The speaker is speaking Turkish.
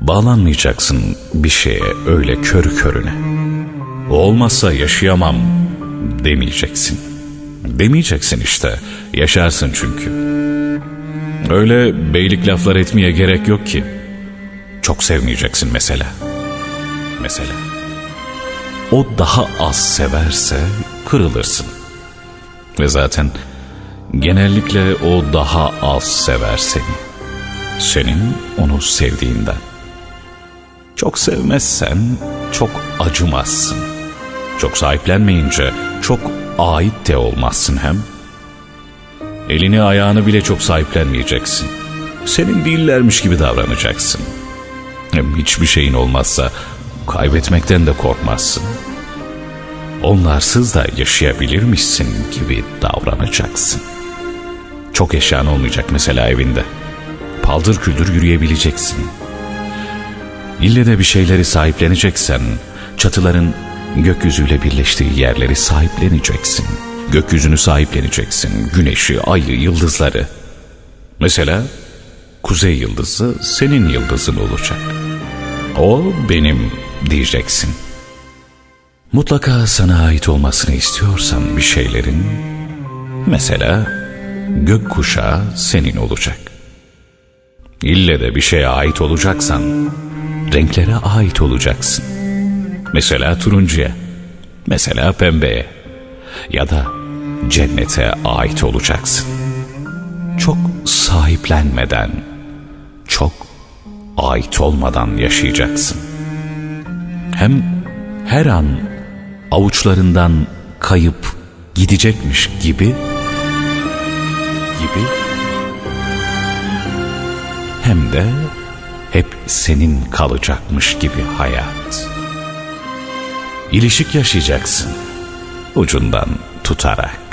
Bağlanmayacaksın bir şeye öyle körü körüne. Olmazsa yaşayamam demeyeceksin. Demeyeceksin işte. Yaşarsın çünkü. Öyle beylik laflar etmeye gerek yok ki. Çok sevmeyeceksin mesela. Mesela. O daha az severse kırılırsın. Ve zaten genellikle o daha az sever seni. Senin onu sevdiğinden. Çok sevmezsen çok acımazsın. Çok sahiplenmeyince çok ait de olmazsın hem. Elini ayağını bile çok sahiplenmeyeceksin. Senin değillermiş gibi davranacaksın. Hem hiçbir şeyin olmazsa kaybetmekten de korkmazsın. Onlarsız da yaşayabilirmişsin gibi davranacaksın. Çok eşyan olmayacak mesela evinde. Paldır küldür yürüyebileceksin. İlle de bir şeyleri sahipleneceksen, çatıların gökyüzüyle birleştiği yerleri sahipleneceksin. Gökyüzünü sahipleneceksin, güneşi, ayı, yıldızları. Mesela kuzey yıldızı senin yıldızın olacak. O benim diyeceksin. Mutlaka sana ait olmasını istiyorsan bir şeylerin, mesela gökkuşağı senin olacak. İlle de bir şeye ait olacaksan, renklere ait olacaksın. Mesela turuncuya, mesela pembeye ya da cennete ait olacaksın. Çok sahiplenmeden, çok ait olmadan yaşayacaksın. Hem her an avuçlarından kayıp gidecekmiş gibi gibi hem de hep senin kalacakmış gibi hayat. İlişik yaşayacaksın ucundan tutarak.